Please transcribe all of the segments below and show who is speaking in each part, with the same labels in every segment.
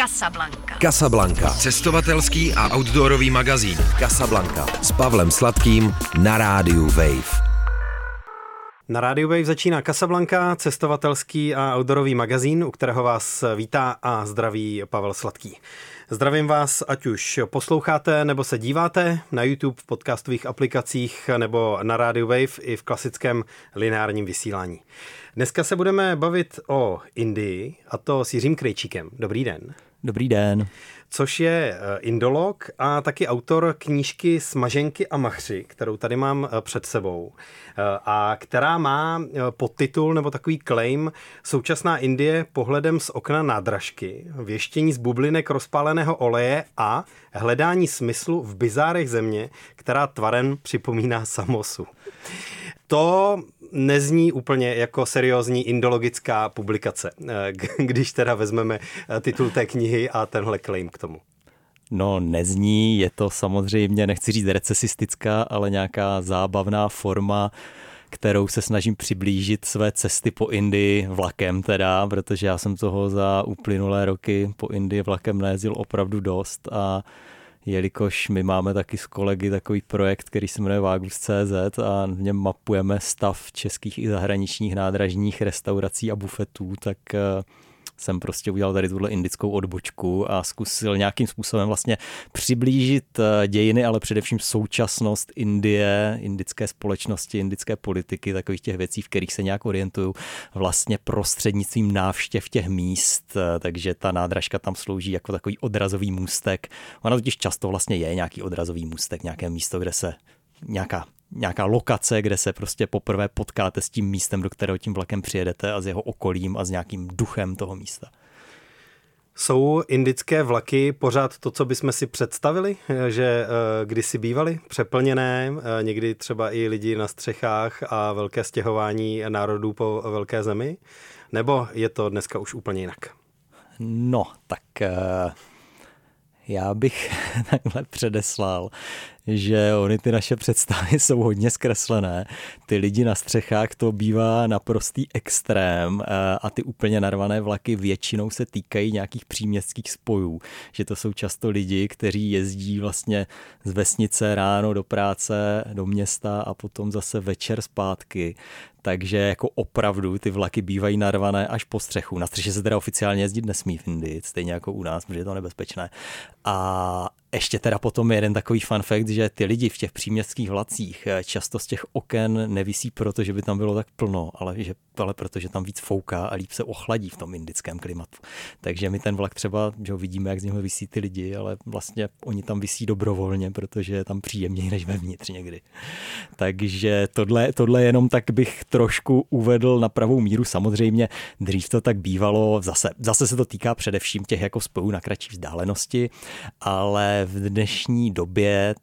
Speaker 1: Casablanca.
Speaker 2: Casablanca.
Speaker 3: Cestovatelský a outdoorový magazín.
Speaker 2: Casablanca. S Pavlem Sladkým na rádiu Wave.
Speaker 4: Na rádiu Wave začíná Casablanca, cestovatelský a outdoorový magazín, u kterého vás vítá a zdraví Pavel Sladký. Zdravím vás, ať už posloucháte nebo se díváte na YouTube, v podcastových aplikacích nebo na rádiu Wave i v klasickém lineárním vysílání. Dneska se budeme bavit o Indii a to s Jiřím Krejčíkem. Dobrý den.
Speaker 5: Dobrý den.
Speaker 4: Což je eh, indolog a taky autor knížky Smaženky a machři, kterou tady mám eh, před sebou. Eh, a která má podtitul nebo takový claim Současná Indie pohledem z okna nádražky, věštění z bublinek rozpáleného oleje a hledání smyslu v bizárech země, která tvarem připomíná samosu. To nezní úplně jako seriózní indologická publikace, eh, když teda vezmeme eh, titul té knihy a tenhle claim k tomu.
Speaker 5: No, nezní, je to samozřejmě, nechci říct recesistická, ale nějaká zábavná forma, kterou se snažím přiblížit své cesty po Indii vlakem teda, protože já jsem toho za uplynulé roky po Indii vlakem nejezdil opravdu dost a jelikož my máme taky s kolegy takový projekt, který se jmenuje Vagus.cz a v něm mapujeme stav českých i zahraničních nádražních restaurací a bufetů, tak eh, jsem prostě udělal tady tuhle indickou odbočku a zkusil nějakým způsobem vlastně přiblížit eh, dějiny, ale především současnost Indie, indické společnosti, indické politiky, takových těch věcí, v kterých se nějak orientuju, vlastně prostřednictvím návštěv těch míst, eh, takže ta nádražka tam slouží jako takový odrazový můstek. Ona totiž často vlastně je nějaký odrazový můstek, nějaké místo, kde se nějaká nějaká lokace, kde se prostě poprvé potkáte s tím místem, do kterého tím vlakem přijedete a s jeho okolím a s nějakým duchem toho místa.
Speaker 4: Jsou indické vlaky pořád to, co bychom si představili, že eh, kdysi bývaly přeplněné, eh, někdy třeba i lidi na střechách a velké stěhování národů po velké zemi? Nebo je to dneska už úplně jinak?
Speaker 5: No, tak eh, já bych takhle předeslal, že oni ty naše představy jsou hodně zkreslené. Ty lidi na střechách to bývá naprostý extrém eh, a ty úplně narvané vlaky většinou se týkají nějakých příměstských spojů. Že to jsou často lidi, kteří jezdí vlastně z vesnice ráno do práce, do města a potom zase večer zpátky takže jako opravdu ty vlaky bývají narvané až po střechu. Na střeše se teda oficiálně jezdit nesmí v Indii, stejně jako u nás, protože je to nebezpečné. A ještě teda potom je jeden takový fun fact, že ty lidi v těch příměstských vlacích eh, často z těch oken nevisí proto, že by tam bylo tak plno, ale, že, ale protože tam víc fouká a líp se ochladí v tom indickém klimatu. Takže my ten vlak třeba, že ho vidíme, jak z něho visí ty lidi, ale vlastně oni tam visí dobrovolně, protože je tam příjemněji než vevnitř někdy. Takže tohle, tohle jenom tak bych trošku uvedl na pravou míru. Samozřejmě dřív to tak bývalo, zase, zase se to týká především těch jako spojů na kratší vzdálenosti, ale v dnešní době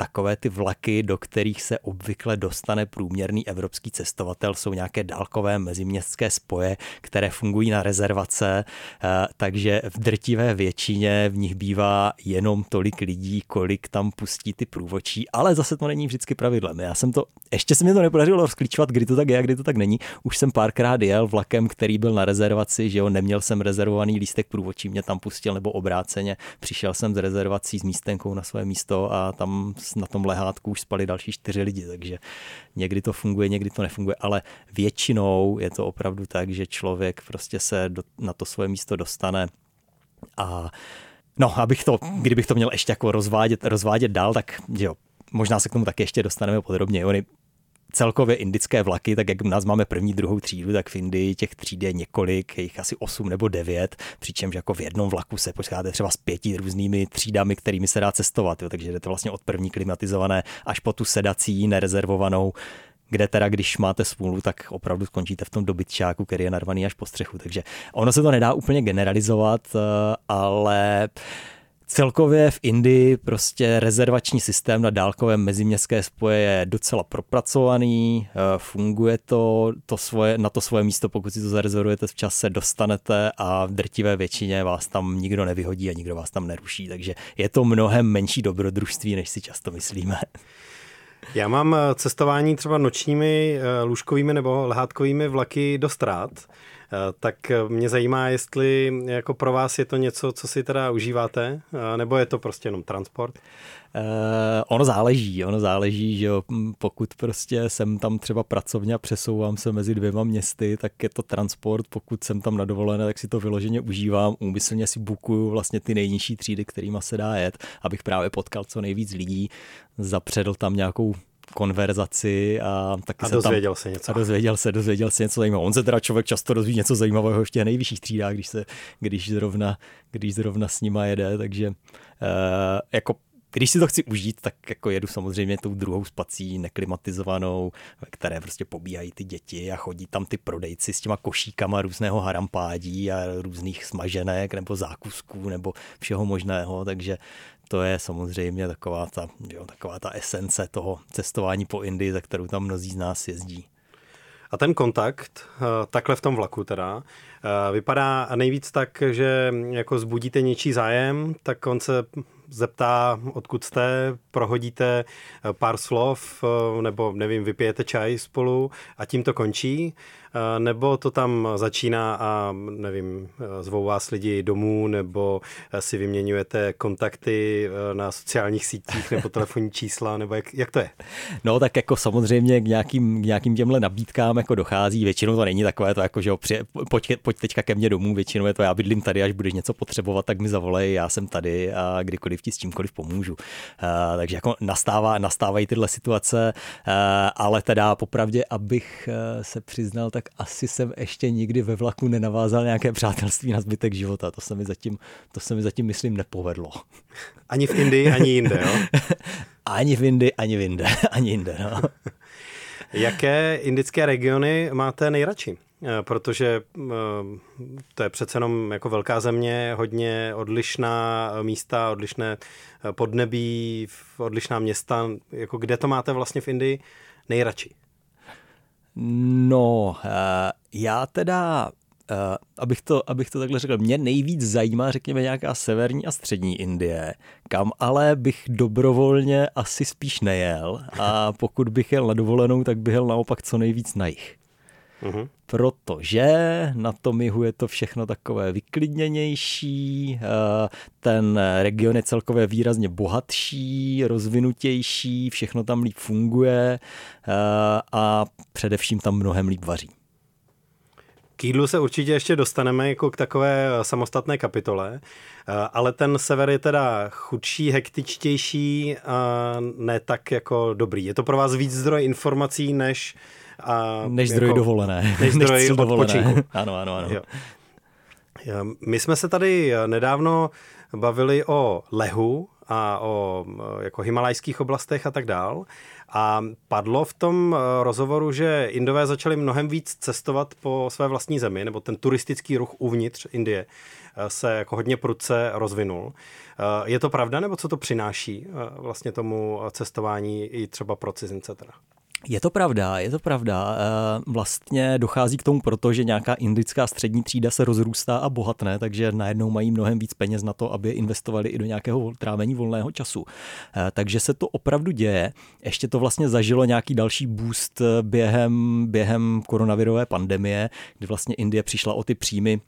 Speaker 5: takové ty vlaky, do kterých se obvykle dostane průměrný evropský cestovatel, jsou nějaké dálkové meziměstské spoje, které fungují na rezervace, eh, takže v drtivé většině v nich bývá jenom tolik lidí, kolik tam pustí ty průvočí, ale zase to není vždycky pravidlem. Já jsem to, ještě se mi to nepodařilo rozklíčovat, kdy to tak je a kdy to tak není. Už jsem párkrát jel vlakem, který byl na rezervaci, že jo, neměl jsem rezervovaný lístek průvočí, mě tam pustil nebo obráceně. Přišel jsem z rezervací s místenkou na své místo a tam na tom lehátku už spali další čtyři lidi, takže někdy to funguje, někdy to nefunguje, ale většinou je to opravdu tak, že člověk prostě se do, na to svoje místo dostane a No, abych to, kdybych to měl ještě jako rozvádět, rozvádět dál, tak jo, možná se k tomu taky ještě dostaneme podrobně. Oni celkově indické vlaky, tak jak nás máme první, druhou třídu, tak v Indii těch tříd je několik, jich asi osm nebo devět, přičemž jako v jednom vlaku se počkáte třeba s pěti různými třídami, kterými se dá cestovat, jo, takže jdete vlastně od první klimatizované až po tu sedací, nerezervovanou, kde teda, když máte smůlu, tak opravdu skončíte v tom dobytčáku, který je narvaný až po střechu. Takže ono se to nedá úplně generalizovat, eh, ale Celkově v Indii prostě rezervační systém na dálkové meziměstské spoje je docela propracovaný, eh, funguje to, to svoje, na to svoje místo, pokud si to zarezervujete v čase, dostanete a v drtivé většině vás tam nikdo nevyhodí a nikdo vás tam neruší, takže je to mnohem menší dobrodružství, než si často myslíme.
Speaker 4: Já mám eh, cestování třeba nočními, eh, lůžkovými nebo lehátkovými vlaky do strát tak mě zajímá, jestli jako pro vás je to něco, co si teda užíváte, nebo je to prostě jenom transport?
Speaker 5: Uh, ono záleží, ono záleží, že jo, pokud prostě jsem tam třeba pracovně a přesouvám se mezi dvěma městy, tak je to transport, pokud jsem tam na dovolené, tak si to vyloženě užívám, úmyslně si bukuju vlastně ty nejnižší třídy, kterýma se dá jet, abych právě potkal co nejvíc lidí, zapředl tam nějakou konverzaci a taky
Speaker 4: a
Speaker 5: se
Speaker 4: dozvěděl
Speaker 5: tam,
Speaker 4: se něco.
Speaker 5: A dozvěděl se, dozvěděl se něco zajímavého. On se teda člověk často dozví něco zajímavého v těch nejvyšších třídách, když, se, když, zrovna, když zrovna s nima jede, takže uh, jako když si to chci užít, tak jako jedu samozřejmě tou druhou spací neklimatizovanou, ve které prostě pobíhají ty děti a chodí tam ty prodejci s těma košíkama různého harampádí a různých smaženek nebo zákusků nebo všeho možného, takže to je samozřejmě taková ta, jo, taková ta esence toho cestování po Indii, za kterou tam mnozí z nás jezdí.
Speaker 4: A ten kontakt, eh, takhle v tom vlaku teda, eh, vypadá nejvíc tak, že jako zbudíte něčí zájem, tak on se zeptá, odkud jste, prohodíte eh, pár slov, nebo nevím, vypijete čaj spolu a tím to končí. Eh, nebo to tam začíná a nevím, eh, zvou vás lidi domů, nebo eh, si vyměňujete kontakty na sociálních sítích nebo telefonní čísla, nebo jak, jak to je?
Speaker 5: No tak jako samozřejmě k nějakým, k nějakým těmhle nabídkám jako dochází, většinou to není takové to jako, že jo, při, pojď, pojď teďka ke mně domů, většinou je to já bydlím tady, až budeš něco potřebovat, tak mi zavolej, já jsem tady a kdykoliv ti s čímkoliv pomůžu. Uh, takže jako nastává, nastávají tyhle situace, uh, ale teda popravdě, abych uh, se přiznal, tak tak asi jsem ještě nikdy ve vlaku nenavázal nějaké přátelství na zbytek života. To se mi zatím, to se mi zatím myslím, nepovedlo.
Speaker 4: Ani v Indii, ani jinde, jo?
Speaker 5: ani v Indii, ani v Indii, ani jinde, no.
Speaker 4: Jaké indické regiony máte nejradši? Eh, protože eh, to je přece jenom jako velká země, hodně odlišná místa, odlišné eh, podnebí, odlišná města. Jako kde to máte vlastně v Indii nejradši?
Speaker 5: No, eh, já teda, eh, abych to, abych to takhle řekl, mě nejvíc zajímá, řekněme, nějaká severní a střední Indie, kam ale bych dobrovolně asi spíš nejel a pokud bych jel na dovolenou, tak bych jel naopak co nejvíc na jich. Mm-hmm. Protože na tom jihu je to všechno takové vyklidněnější, eh, ten region je celkově výrazně bohatší, rozvinutější, všechno tam líp funguje eh, a především tam mnohem líp vaří.
Speaker 4: K jídlu se určitě ještě dostaneme jako k takové samostatné kapitole, eh, ale ten sever je teda chudší, hektičtější a ne tak jako dobrý. Je to pro vás víc zdroj informací než
Speaker 5: a než zdroj jako,
Speaker 4: dovolené. Než zdroj než dovolené.
Speaker 5: ano, ano, ano. Jo.
Speaker 4: My jsme se tady nedávno bavili o lehu a o jako himalajských oblastech a tak dál. A padlo v tom rozhovoru, že Indové začali mnohem víc cestovat po své vlastní zemi, nebo ten turistický ruch uvnitř Indie se jako hodně prudce rozvinul. Je to pravda, nebo co to přináší vlastně tomu cestování i třeba pro cizince teda?
Speaker 5: Je to pravda, je to pravda. Eh, vlastně dochází k tomu proto, že nějaká indická střední třída se rozrůstá a bohatne, takže najednou mají mnohem víc peněz na to, aby investovali i do nějakého trávení volného času. Eh, takže se to opravdu děje. Ještě to vlastně zažilo nějaký další boost eh, během, během koronavirové pandemie, kdy vlastně Indie přišla o ty příjmy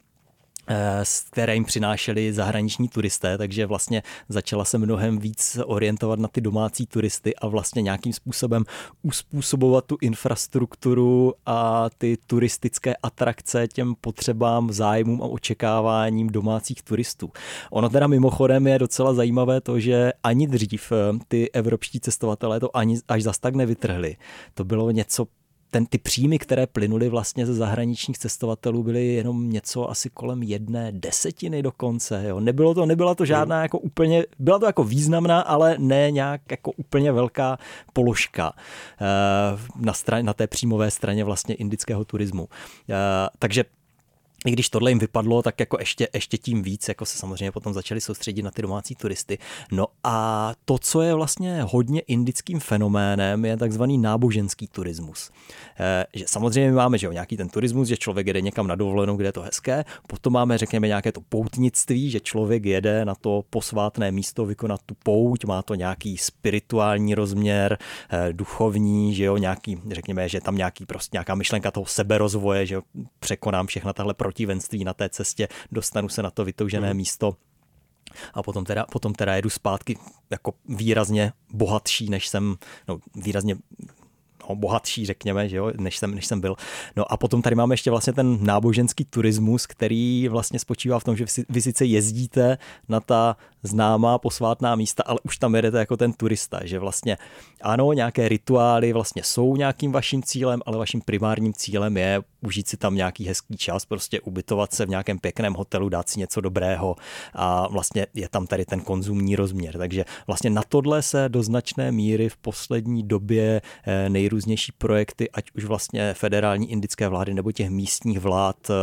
Speaker 5: které jim přinášeli zahraniční turisté, takže vlastně začala se mnohem víc orientovat na ty domácí turisty a vlastně nějakým způsobem uspůsobovat tu infrastrukturu a ty turistické atrakce těm potřebám, zájmům a očekáváním domácích turistů. Ono teda mimochodem je docela zajímavé to, že ani dřív eh, ty evropští cestovatelé to ani až zas tak nevytrhli. To bylo něco ten, ty příjmy, které plynuly vlastně ze zahraničních cestovatelů, byly jenom něco asi kolem jedné desetiny dokonce. Jo. Nebylo to, nebyla to žádná hmm. jako úplně, byla to jako významná, ale ne nějak jako úplně velká položka eh, na, straně, na té příjmové straně vlastně indického turismu. Eh, takže i když tohle jim vypadlo, tak jako ještě, ještě tím víc, jako se samozřejmě potom začali soustředit na ty domácí turisty. No a to, co je vlastně hodně indickým fenoménem, je takzvaný náboženský turismus. E, že samozřejmě máme že jo, nějaký ten turismus, že člověk jede někam na dovolenou, kde je to hezké, potom máme, řekněme, nějaké to poutnictví, že člověk jede na to posvátné místo vykonat tu pouť, má to nějaký spirituální rozměr, e, duchovní, že jo, nějaký, řekněme, že tam nějaký prostě nějaká myšlenka toho seberozvoje, že jo, překonám všechna tahle protivenství na té cestě, dostanu se na to vytoužené hmm. místo a potom teda, potom teda jedu zpátky jako výrazně bohatší, než jsem, no výrazně no, bohatší, řekněme, že jo, než, jsem, než jsem byl. No a potom tady máme ještě vlastně ten náboženský turismus, který vlastně spočívá v tom, že vy, vy sice jezdíte na ta známá posvátná místa, ale už tam jedete jako ten turista, že vlastně ano, nějaké rituály vlastně jsou nějakým vaším cílem, ale vaším primárním cílem je užít si tam nějaký hezký čas, prostě ubytovat se v nějakém pěkném hotelu, dát si něco dobrého a vlastně je tam tady ten konzumní rozměr. Takže vlastně na tohle se do značné míry v poslední době eh, nejrůznější projekty, ať už vlastně federální indické vlády nebo těch místních vlád eh,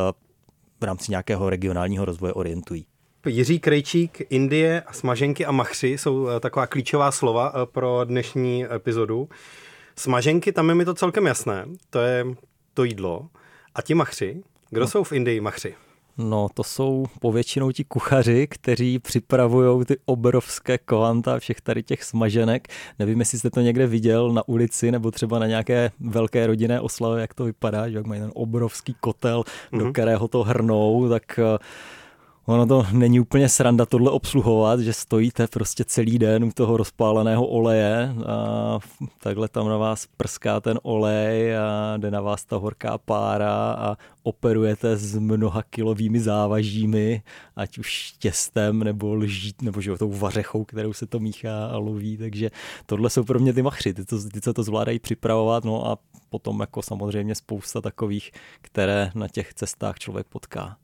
Speaker 5: v rámci nějakého regionálního rozvoje orientují.
Speaker 4: Jiří Krejčík, Indie, smaženky a machři jsou eh, taková klíčová slova pro dnešní epizodu. Smaženky, tam je mi to celkem jasné, to je to jídlo. A ti machři, kdo no. jsou v Indii machři?
Speaker 5: No, to jsou povětšinou ti kuchaři, kteří připravují ty obrovské kvanta všech tady těch smaženek. Nevím, jestli jste to někde viděl na ulici nebo třeba na nějaké velké rodinné oslavě, jak to vypadá, že jak mají ten obrovský kotel, mm-hmm. do mhm. kterého to hrnou, tak ono to není úplně sranda tohle obsluhovat, že stojíte prostě celý den u toho rozpáleného oleje a takhle tam na vás prská ten olej a jde na vás ta horká pára a operujete s mnoha kilovými závažími, ať už těstem nebo lží, nebo že tou vařechou, kterou se to míchá a loví, takže tohle jsou pro mě ty machři, ty, to, ty co to zvládají připravovat, no a potom jako samozřejmě spousta takových, které na těch cestách člověk potká.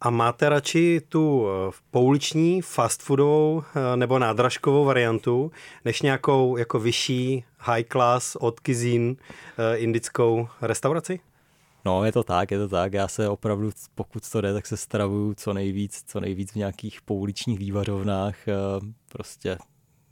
Speaker 4: A máte radši tu eh, pouliční fast foodovou eh, nebo nádražkovou variantu, než nějakou jako vyšší high class od cuisine eh, indickou restauraci?
Speaker 5: No, je to tak, je to tak. Já se opravdu, pokud to jde, tak se stravuju co nejvíc, co nejvíc v nějakých pouličních vývařovnách. Prostě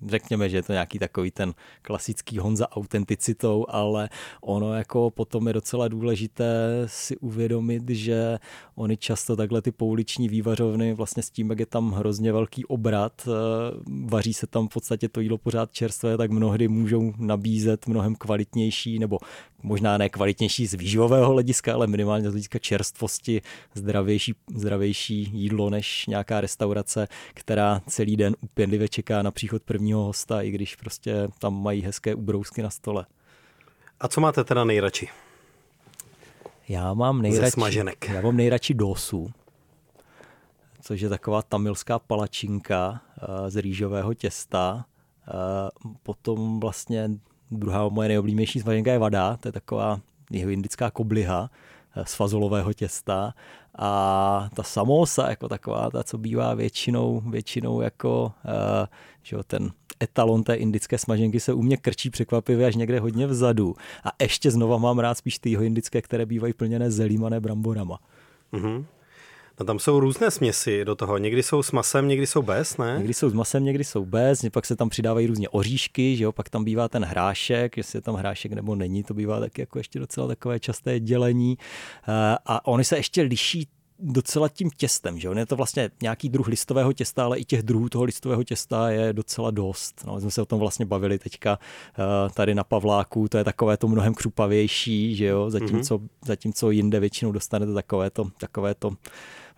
Speaker 5: řekněme, že je to nějaký takový ten klasický Honza autenticitou, ale ono jako potom je docela důležité si uvědomit, že oni často takhle ty pouliční vývařovny vlastně s tím, jak je tam hrozně velký obrat, eh, vaří se tam v podstatě to jídlo pořád čerstvé, tak mnohdy můžou nabízet mnohem kvalitnější nebo možná ne kvalitnější z výživového hlediska, ale minimálně z hlediska čerstvosti, zdravější, zdravější jídlo než nějaká restaurace, která celý den upěnlivě čeká na příchod prvního hosta, i když prostě tam mají hezké ubrousky na stole.
Speaker 4: A co máte teda nejradši?
Speaker 5: Já mám nejradši, já mám nejradši dosu, což je taková tamilská palačinka uh, z rýžového těsta. Uh, potom vlastně Druhá moje nejoblíbenější smaženka je vada, to je taková jeho indická kobliha eh, z fazolového těsta. A ta samosa, jako taková, ta, co bývá většinou, většinou jako uh, že ten etalon té indické smaženky se u mě krčí překvapivě až někde hodně vzadu. A ještě znova mám rád spíš ty indické, které bývají plněné zelím a ne bramborama. Mm-hmm.
Speaker 4: No tam jsou různé směsi do toho. Někdy jsou s masem, někdy jsou bez, ne?
Speaker 5: Někdy jsou s masem, někdy jsou bez, pak se tam přidávají různě oříšky, že jo, pak tam bývá ten hrášek, jestli je tam hrášek nebo není, to bývá taky jako ještě docela takové časté dělení. Eh, a oni se ještě liší docela tím těstem, že on je to vlastně nějaký druh listového těsta, ale i těch druhů toho listového těsta je docela dost. No, jsme se o tom vlastně bavili teďka uh, tady na Pavláku, to je takové to mnohem křupavější, že jo, zatímco, mm-hmm. zatímco jinde většinou dostanete takové to, takové to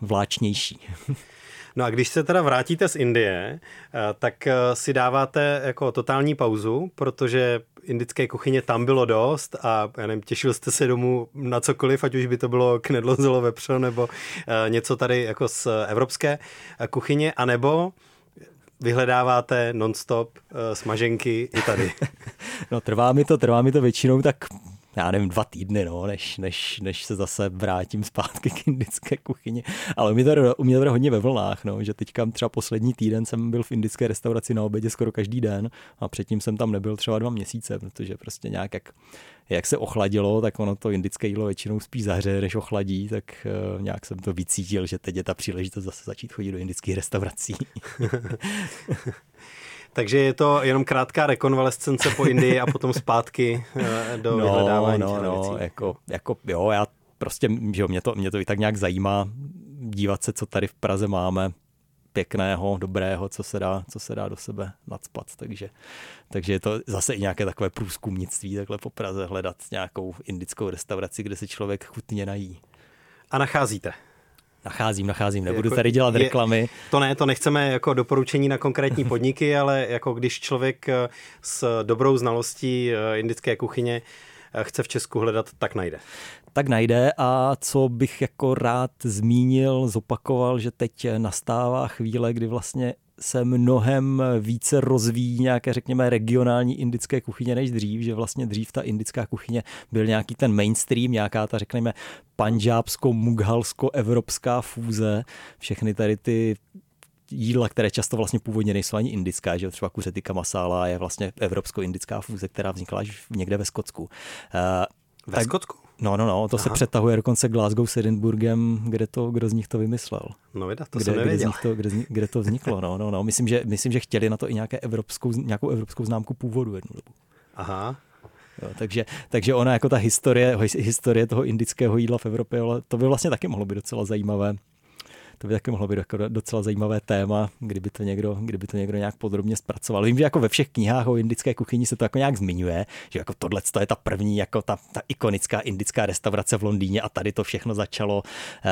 Speaker 5: vláčnější.
Speaker 4: No a když se teda vrátíte z Indie, eh, tak eh, si dáváte jako totální pauzu, protože indické kuchyně tam bylo dost a já nevím, těšil jste se domů na cokoliv, ať už by to bylo knedlo vepřo nebo eh, něco tady jako z evropské kuchyně, anebo vyhledáváte nonstop smaženky i tady.
Speaker 5: No trvá mi to, trvá mi to většinou tak já nevím, dva týdny, no, než, než, než se zase vrátím zpátky k indické kuchyni. Ale u mě to, u mě to hodně ve vlnách, no, že teďka třeba poslední týden jsem byl v indické restauraci na obědě skoro každý den a předtím jsem tam nebyl třeba dva měsíce, protože prostě nějak jak, jak se ochladilo, tak ono to indické jídlo většinou spíš zahřeje, než ochladí, tak uh, nějak jsem to vycítil, že teď je ta příležitost zase začít chodit do indických restaurací.
Speaker 4: Takže je to jenom krátká rekonvalescence po Indii a potom zpátky eh, do no, vyhledávání no, no,
Speaker 5: jako, jako, jo, já prostě, že jo, mě to, mě to i tak nějak zajímá dívat se, co tady v Praze máme pěkného, dobrého, co se dá, co se dá do sebe nadspat. Takže, takže je to zase i nějaké takové průzkumnictví takhle po Praze hledat nějakou indickou restauraci, kde se člověk chutně nají.
Speaker 4: A nacházíte?
Speaker 5: Nacházím, nacházím, nebudu jako tady dělat je, reklamy.
Speaker 4: To ne, to nechceme jako doporučení na konkrétní podniky, ale jako když člověk eh, s dobrou znalostí eh, indické kuchyně eh, chce v Česku hledat, tak najde.
Speaker 5: Tak najde a co bych jako rád zmínil, zopakoval, že teď nastává chvíle, kdy vlastně se mnohem více rozvíjí nějaké, řekněme, regionální indické kuchyně než dřív, že vlastně dřív ta indická kuchyně byl nějaký ten mainstream, nějaká ta, řekněme, panžábsko, mughalsko, evropská fúze, všechny tady ty jídla, které často vlastně původně nejsou ani indická, že třeba kuřetika masála je vlastně evropsko-indická fúze, která vznikla až někde ve Skotsku.
Speaker 4: Uh, ve tak, Skotsku?
Speaker 5: No, no, no, to Aha. se přetahuje dokonce Glasgow s Edinburghem, kde to, kdo z nich to vymyslel.
Speaker 4: No vida, to
Speaker 5: kde,
Speaker 4: jsem nevěděl.
Speaker 5: Kde, to, kde, kde to vzniklo, no, no, no. Myslím, že, myslím, že chtěli na to i nějaké evropskou, nějakou evropskou známku původu jednu dobu.
Speaker 4: Aha.
Speaker 5: Jo, takže, takže ona jako ta historie, historie toho indického jídla v Evropě, to by vlastně taky mohlo být docela zajímavé to by taky mohlo být jako docela zajímavé téma, kdyby to někdo, kdyby to někdo nějak podrobně zpracoval. Vím, že jako ve všech knihách o indické kuchyni se to jako nějak zmiňuje, že jako tohle je ta první, jako ta, ta ikonická indická restaurace v Londýně a tady to všechno začalo, uh,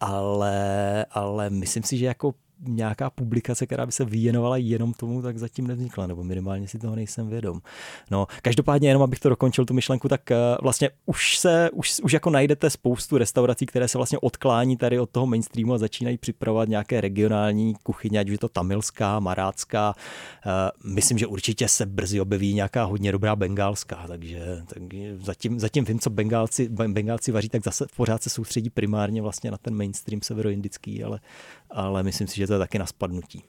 Speaker 5: ale, ale myslím si, že jako nějaká publikace, která by se věnovala jenom tomu, tak zatím nevznikla, nebo minimálně si toho nejsem vědom. No, každopádně jenom abych to dokončil tu myšlenku, tak uh, vlastně už se, už, už jako najdete spoustu restaurací, které se vlastně odklání tady od toho mainstreamu a začínají připravovat nějaké regionální kuchyně, ať už je to tamilská, marácká. Uh, myslím, že určitě se brzy objeví nějaká hodně dobrá bengálská, takže, takže zatím, zatím vím, co Bengálci, Bengálci vaří, tak zase pořád se soustředí primárně vlastně na ten mainstream severoindický, ale, ale myslím si, že to je taky na spadnutí.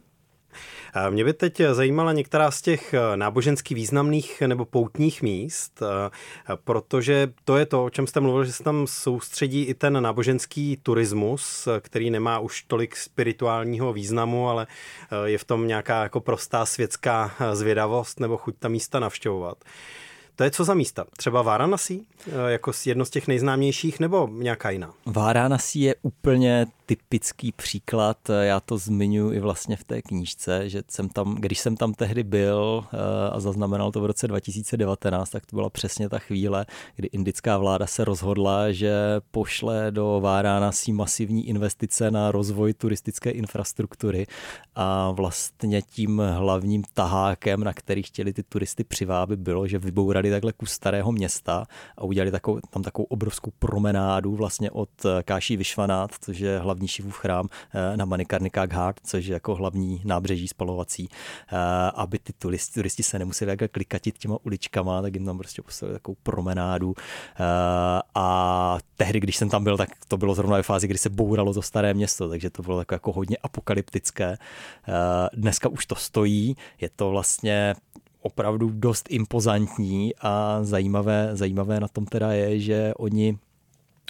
Speaker 4: Mě by teď zajímala některá z těch eh, nábožensky významných nebo poutních míst, eh, protože to je to, o čem jste mluvil, že se tam soustředí i ten náboženský turismus, který nemá už tolik spirituálního významu, ale eh, je v tom nějaká jako prostá světská zvědavost nebo chuť ta místa navštěvovat. To je co za místa? Třeba Varanasi, jako jedno z těch nejznámějších, nebo nějaká jiná?
Speaker 5: Varanasi je úplně typický příklad, já to zmiňuji i vlastně v té knížce, že jsem tam, když jsem tam tehdy byl eh, a zaznamenal to v roce 2019, tak to byla přesně ta chvíle, kdy indická vláda se rozhodla, že pošle do Varanasi masivní investice na rozvoj turistické infrastruktury a vlastně tím hlavním tahákem, na který chtěli ty turisty přivábit, bylo, že vybourali takhle kus starého města a udělali takovou, tam takovou obrovskou promenádu vlastně od Káší Vyšvanát, což je hlavní Šivův chrám eh, na Manikarnika Ghat, což je jako hlavní nábřeží spalovací, eh, aby ty turisti, turisti se nemuseli takhle klikatit těma uličkama, tak jim tam prostě postavili takovou promenádu. Eh, a tehdy, když jsem tam byl, tak to bylo zrovna ve fázi, kdy se bouralo to staré město, takže to bylo jako hodně apokalyptické. Dneska už to stojí, je to vlastně opravdu dost impozantní a zajímavé, zajímavé na tom teda je, že oni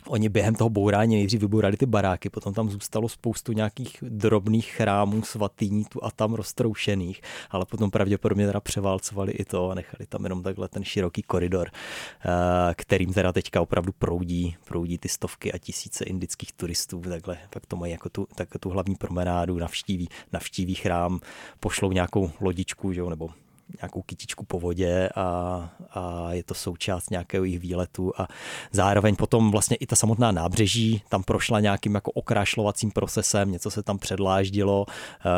Speaker 5: Oni během toho bourání nejdřív vybourali ty baráky, potom tam zůstalo spoustu nějakých drobných chrámů svatýní tu a tam roztroušených, ale potom pravděpodobně teda převálcovali i to a nechali tam jenom takhle ten široký koridor, eh, kterým teda teďka opravdu proudí, proudí ty stovky a tisíce indických turistů, takhle pak to mají jako tu, tak tu hlavní promenádu, navštíví, navštíví chrám, pošlou nějakou lodičku, že jo, nebo nějakou kytičku po vodě a, a je to součást nějakého jejich výletu a zároveň potom vlastně i ta samotná nábřeží tam prošla nějakým jako okrášlovacím procesem, něco se tam předláždilo,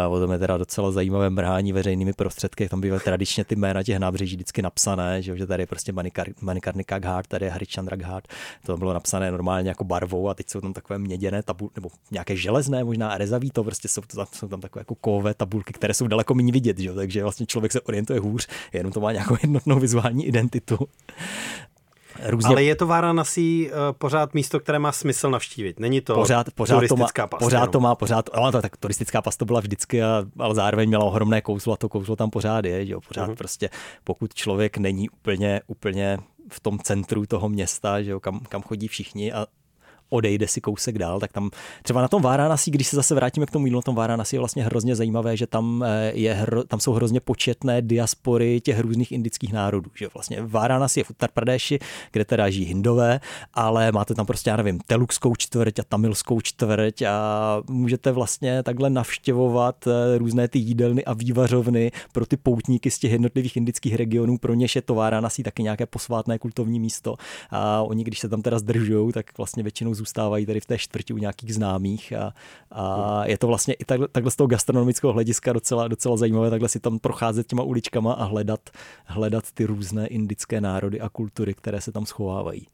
Speaker 5: o tom je teda docela zajímavé mrhání veřejnými prostředky, tam bývaly tradičně ty jména těch nábřeží vždycky napsané, že, že tady je prostě Manikar, Manikarnika Ghat, tady je Harichandra Ghat, to bylo napsané normálně jako barvou a teď jsou tam takové měděné tabulky, nebo nějaké železné, možná rezaví, to prostě jsou, to, jsou tam takové jako kové tabulky, které jsou daleko méně vidět, že? takže vlastně člověk se orientuje hůř, jenom to má nějakou jednotnou vizuální identitu.
Speaker 4: Různě... Ale je to Varanasi uh, pořád místo, které má smysl navštívit. Není to
Speaker 5: pořád, pořád
Speaker 4: turistická
Speaker 5: to má, Pořád to má, pořád, no, to, tak turistická pasta to byla vždycky, a, ale zároveň měla ohromné kouzlo a to kouzlo tam pořád je. Jo? Pořád uh-huh. prostě, pokud člověk není úplně, úplně v tom centru toho města, že jo, kam, kam chodí všichni a odejde si kousek dál, tak tam třeba na tom Váranasi, když se zase vrátíme k tomu jídlu, tom Váranasi je vlastně hrozně zajímavé, že tam, eh, je, tam jsou hrozně početné diaspory těch různých indických národů. Že vlastně Váranasi je v Uttar Pradeshi, kde teda žijí hindové, ale máte tam prostě, já nevím, teluxskou čtvrť a tamilskou čtvrť a můžete vlastně takhle navštěvovat eh, různé ty jídelny a vývařovny pro ty poutníky z těch jednotlivých indických regionů, pro něž je to Váranasi taky nějaké posvátné kultovní místo a oni, když se tam teda zdržují, tak vlastně většinou zůstávají tady v té čtvrti u nějakých známých a, a je to vlastně i takhle, takhle z toho gastronomického hlediska docela, docela zajímavé takhle si tam procházet těma uličkama a hledat, hledat ty různé indické národy a kultury, které se tam schovávají.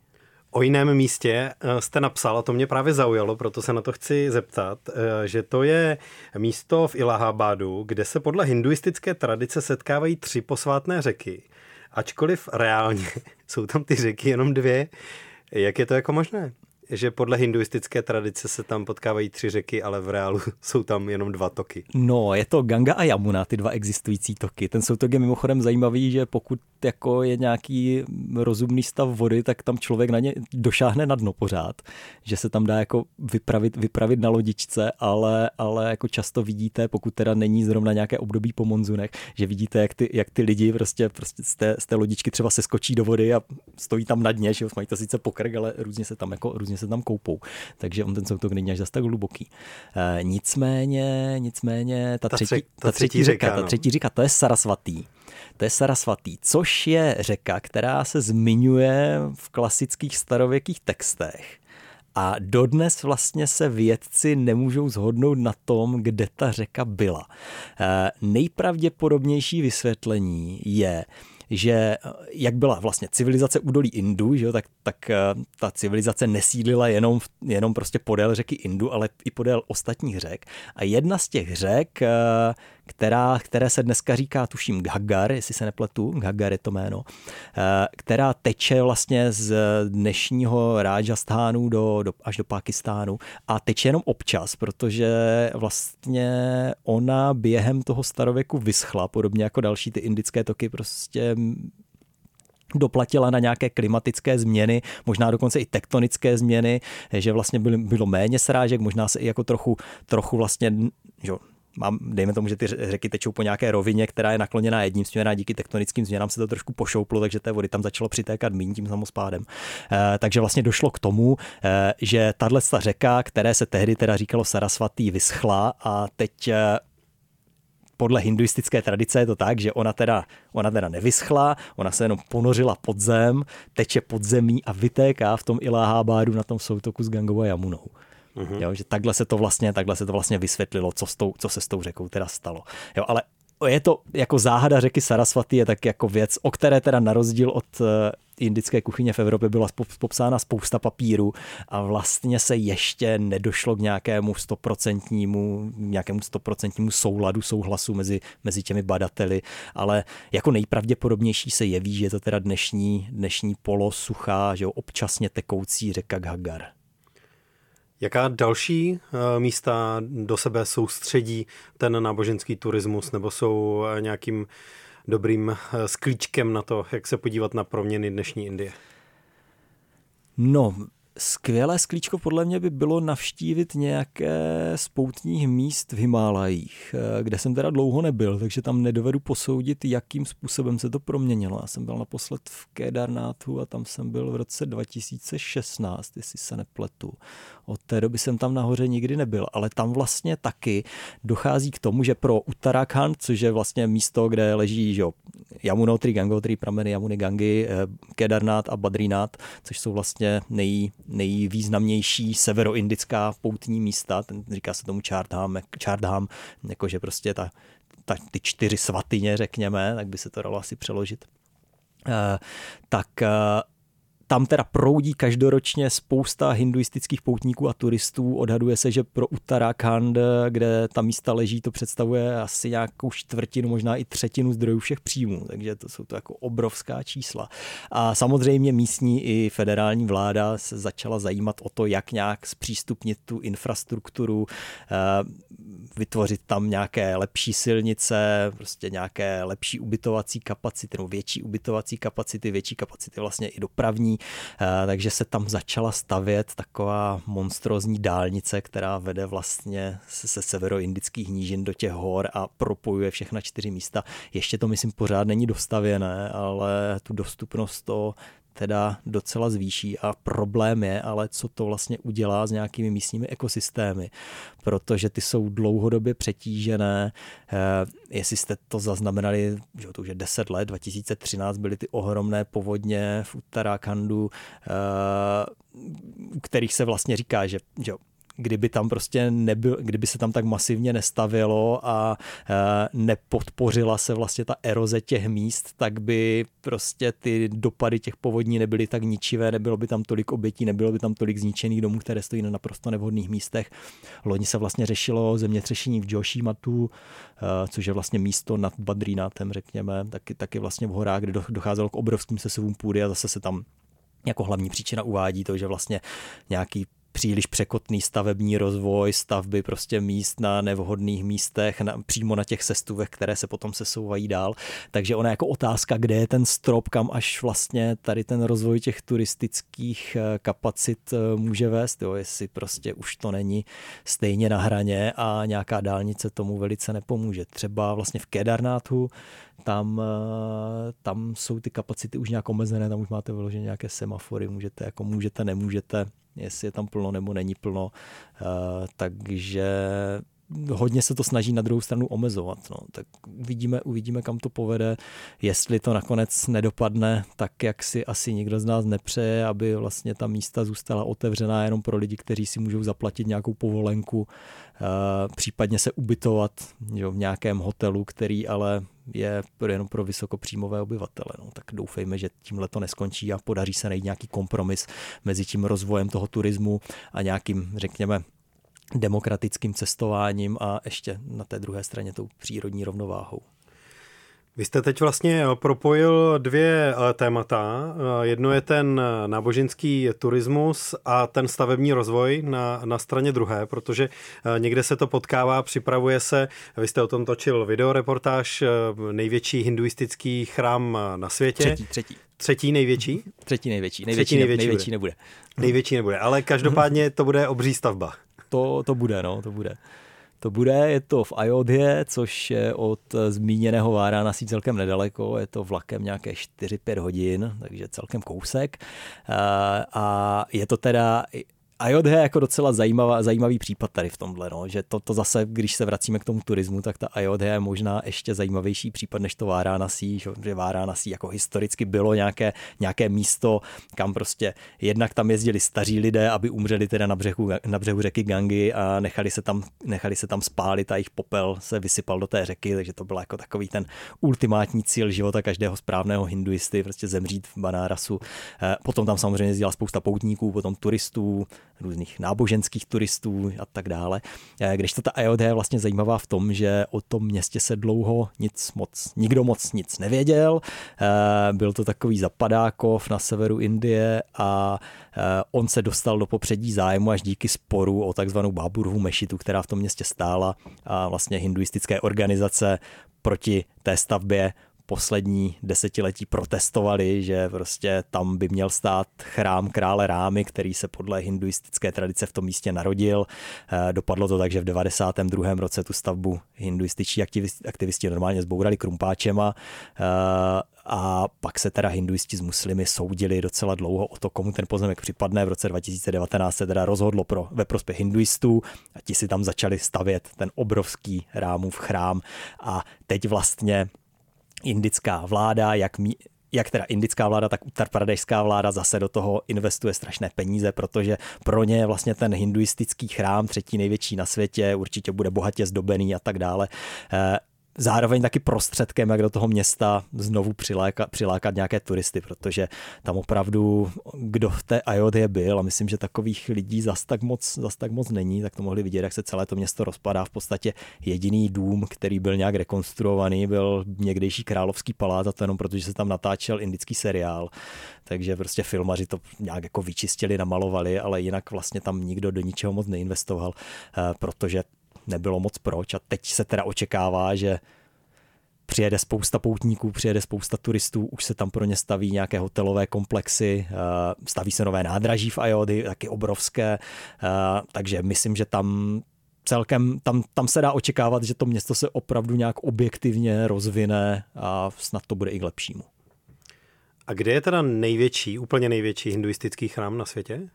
Speaker 4: O jiném místě eh, jste napsal, a to mě právě zaujalo, proto se na to chci zeptat, eh, že to je místo v Ilahábádu, kde se podle hinduistické tradice setkávají tři posvátné řeky. Ačkoliv reálně jsou tam ty řeky jenom dvě, jak je to jako možné? Že podle hinduistické tradice se tam potkávají tři řeky, ale v reálu jsou tam jenom dva toky.
Speaker 5: No, je to Ganga a Yamuna, ty dva existující toky. Ten soutok je mimochodem zajímavý, že pokud jako je nějaký rozumný stav vody, tak tam člověk na ně došáhne na dno pořád, že se tam dá jako vypravit, vypravit na lodičce, ale, ale jako často vidíte, pokud teda není zrovna nějaké období po monzunech, že vidíte, jak ty, jak ty lidi prostě, prostě z, té, z té lodičky třeba se skočí do vody a stojí tam na dně, že mají to sice pokrk, ale různě se tam jako různě se tam koupou. Takže on ten soutok není až zase tak hluboký. E, nicméně, nicméně ta, ta, třetí, ta, ta třetí řeka, řeka, no. ta třetí řeka, to je Sarasvatý. To je Sarasvatý, což je řeka, která se zmiňuje v klasických starověkých textech. A dodnes vlastně se vědci nemůžou zhodnout na tom, kde ta řeka byla. E, nejpravděpodobnější vysvětlení je, že jak byla vlastně civilizace údolí Indu, že jo, tak, tak eh, ta civilizace nesídlila jenom, jenom prostě podél řeky Indu, ale i podél ostatních řek. A jedna z těch řek, eh, která, které se dneska říká, tuším, Ghagar, jestli se nepletu, Ghagar je to jméno, která teče vlastně z dnešního Rajasthánu do, do, až do Pakistánu a teče jenom občas, protože vlastně ona během toho starověku vyschla, podobně jako další ty indické toky, prostě doplatila na nějaké klimatické změny, možná dokonce i tektonické změny, že vlastně bylo, bylo méně srážek, možná se i jako trochu, trochu vlastně, že mám, dejme tomu, že ty řeky tečou po nějaké rovině, která je nakloněná jedním směrem a díky tektonickým změnám se to trošku pošouplo, takže té vody tam začalo přitékat méně tím samospádem. E, takže vlastně došlo k tomu, e, že tahle řeka, které se tehdy teda říkalo Sarasvatý, vyschla a teď e, podle hinduistické tradice je to tak, že ona teda, ona teda nevyschla, ona se jenom ponořila pod zem, teče pod zemí a vytéká v tom Iláhábádu na tom soutoku s Gangou a Jamunou. Mm-hmm. Jo, že takhle se to vlastně, takhle se to vlastně vysvětlilo, co, s tou, co se s tou řekou teda stalo. Jo, ale je to jako záhada řeky Sarasvati je tak jako věc, o které teda na rozdíl od eh, indické kuchyně v Evropě byla popsána spousta papíru a vlastně se ještě nedošlo k nějakému stoprocentnímu, nějakému stoprocentnímu souladu, souhlasu mezi, mezi těmi badateli, ale jako nejpravděpodobnější se jeví, že je to teda dnešní, dnešní polosuchá, že jo, občasně tekoucí řeka Ghagar.
Speaker 4: Jaká další eh, místa do sebe soustředí ten náboženský turismus nebo jsou eh, nějakým dobrým eh, sklíčkem na to, jak se podívat na proměny dnešní Indie?
Speaker 5: No, Skvělé sklíčko podle mě by bylo navštívit nějaké spoutních míst v Himálajích, eh, kde jsem teda dlouho nebyl, takže tam nedovedu posoudit, jakým způsobem se to proměnilo. Já jsem byl naposled v Kedarnáthu a tam jsem byl v roce 2016, jestli se nepletu. Od té doby jsem tam nahoře nikdy nebyl, ale tam vlastně taky dochází k tomu, že pro Uttarakhand, což je vlastně místo, kde leží že Yamunotri, Gangotri, prameny Yamuny Gangy, eh, Kedarnát a Badrinát, což jsou vlastně nej, nejvýznamnější severoindická poutní místa, ten, říká se tomu Chardham, Chardham jakože prostě ta, ta, ty čtyři svatyně, řekněme, tak by se to dalo asi přeložit. Uh, tak uh, tam teda proudí každoročně spousta hinduistických poutníků a turistů. Odhaduje se, že pro Uttarakhand, kde ta místa leží, to představuje asi nějakou čtvrtinu, možná i třetinu zdrojů všech příjmů. Takže to jsou to jako obrovská čísla. A samozřejmě místní i federální vláda se začala zajímat o to, jak nějak zpřístupnit tu infrastrukturu, eh, vytvořit tam nějaké lepší silnice, prostě nějaké lepší ubytovací kapacity, nebo větší ubytovací kapacity, větší kapacity vlastně i dopravní, eh, takže se tam začala stavět taková monstrozní dálnice, která vede vlastně se severoindických nížin do těch hor a propojuje všechna čtyři místa. Ještě to myslím pořád není dostavěné, ale tu dostupnost to teda docela zvýší a problém je, ale co to vlastně udělá s nějakými místními ekosystémy, protože ty jsou dlouhodobě přetížené. Eh, jestli jste to zaznamenali, že to už je 10 let, 2013 byly ty ohromné povodně v Uttarakhandu, eh, u kterých se vlastně říká, že, že kdyby tam prostě nebyl, kdyby se tam tak masivně nestavilo a e, nepodpořila se vlastně ta eroze těch míst, tak by prostě ty dopady těch povodní nebyly tak ničivé, nebylo by tam tolik obětí, nebylo by tam tolik zničených domů, které stojí na naprosto nevhodných místech. Loni se vlastně řešilo zemětřešení v Joshimatu, e, což je vlastně místo nad Badrinatem, řekněme, taky, taky vlastně v horách, kde docházelo k obrovským sesuvům půdy a zase se tam jako hlavní příčina uvádí to, že vlastně nějaký příliš překotný stavební rozvoj, stavby prostě míst na nevhodných místech, na, přímo na těch sestuvech, které se potom sesouvají dál. Takže ona jako otázka, kde je ten strop, kam až vlastně tady ten rozvoj těch turistických eh, kapacit eh, může vést, jo, jestli prostě už to není stejně na hraně a nějaká dálnice tomu velice nepomůže. Třeba vlastně v Kedarnáthu tam, eh, tam jsou ty kapacity už nějak omezené, tam už máte vyloženě nějaké semafory, můžete, jako můžete, nemůžete, jestli je tam plno nebo není plno, eh, takže hodně se to snaží na druhou stranu omezovat. No. Tak uvidíme, uvidíme, kam to povede. Jestli to nakonec nedopadne tak, jak si asi nikdo z nás nepřeje, aby vlastně ta místa zůstala otevřená jenom pro lidi, kteří si můžou zaplatit nějakou povolenku, eh, případně se ubytovat jo, v nějakém hotelu, který ale je jenom pro vysokopříjmové obyvatele. No, tak doufejme, že tímhle to neskončí a podaří se najít nějaký kompromis mezi tím rozvojem toho turismu a nějakým, řekněme, demokratickým cestováním a ještě na té druhé straně tou přírodní rovnováhou.
Speaker 4: Vy jste teď vlastně propojil dvě eh, témata. Eh, jedno je ten náboženský turismus a ten stavební rozvoj na, na straně druhé, protože eh, někde se to potkává, připravuje se, vy jste o tom točil videoreportáž, největší hinduistický chrám na světě.
Speaker 5: Třetí, třetí.
Speaker 4: Třetí největší?
Speaker 5: Třetí největší. Největší, třetí největší, největší nebude.
Speaker 4: Největší nebude, ale každopádně to bude obří stavba
Speaker 5: to, to bude, no, to bude. To bude, je to v Ayodhě, což je od zmíněného Váránasí celkem nedaleko, je to vlakem nějaké 4-5 hodin, takže celkem kousek. A je to teda IoT je jako docela zajímavá, zajímavý případ tady v tomhle, no, že to, to zase, když se vracíme k tomu turismu, tak ta IoT je možná ještě zajímavější případ než to Váranasí, že Váranasí jako historicky bylo nějaké, nějaké místo, kam prostě jednak tam jezdili staří lidé, aby umřeli teda na břehu, na břehu řeky Gangy a nechali se, tam, nechali se tam spálit a jejich popel se vysypal do té řeky, takže to byl jako takový ten ultimátní cíl života každého správného hinduisty, prostě zemřít v Banárasu. Eh, potom tam samozřejmě jezdila spousta poutníků, potom turistů, různých náboženských turistů a tak dále. Eh, když to ta IOD je vlastně zajímavá v tom, že o tom městě se dlouho nic moc, nikdo moc nic nevěděl. Eh, byl to takový zapadákov na severu Indie a eh, on se dostal do popředí zájmu až díky sporu o takzvanou Báburhu mešitu, která v tom městě stála a vlastně hinduistické organizace proti té stavbě poslední desetiletí protestovali, že prostě tam by měl stát chrám krále Rámy, který se podle hinduistické tradice v tom místě narodil. Eh, dopadlo to tak, že v 92. roce tu stavbu hinduističtí aktivisti, normálně zbourali krumpáčema eh, a pak se teda hinduisti s muslimy soudili docela dlouho o to, komu ten pozemek připadne. V roce 2019 se teda rozhodlo pro, ve prospěch hinduistů a ti si tam začali stavět ten obrovský rámův chrám a teď vlastně indická vláda, jak mí, jak teda indická vláda, tak Uttar Pradešská vláda zase do toho investuje strašné peníze, protože pro ně vlastně ten hinduistický chrám, třetí největší na světě, určitě bude bohatě zdobený a tak dále. Zároveň taky prostředkem, jak do toho města znovu přilákat, přilákat nějaké turisty, protože tam opravdu, kdo v té Ajodě byl, a myslím, že takových lidí zas tak, moc, zas tak moc není, tak to mohli vidět, jak se celé to město rozpadá. V podstatě jediný dům, který byl nějak rekonstruovaný, byl někdejší královský palác, a to jenom protože se tam natáčel indický seriál. Takže prostě filmaři to nějak jako vyčistili, namalovali, ale jinak vlastně tam nikdo do ničeho moc neinvestoval, eh, protože nebylo moc proč a teď se teda očekává, že přijede spousta poutníků, přijede spousta turistů, už se tam pro ně staví nějaké hotelové komplexy, eh, staví se nové nádraží v Ajody, taky obrovské, eh, takže myslím, že tam celkem, tam, tam se dá očekávat, že to město se opravdu nějak objektivně rozvine a snad to bude i k lepšímu.
Speaker 4: A kde je teda největší, úplně největší hinduistický chrám na světě?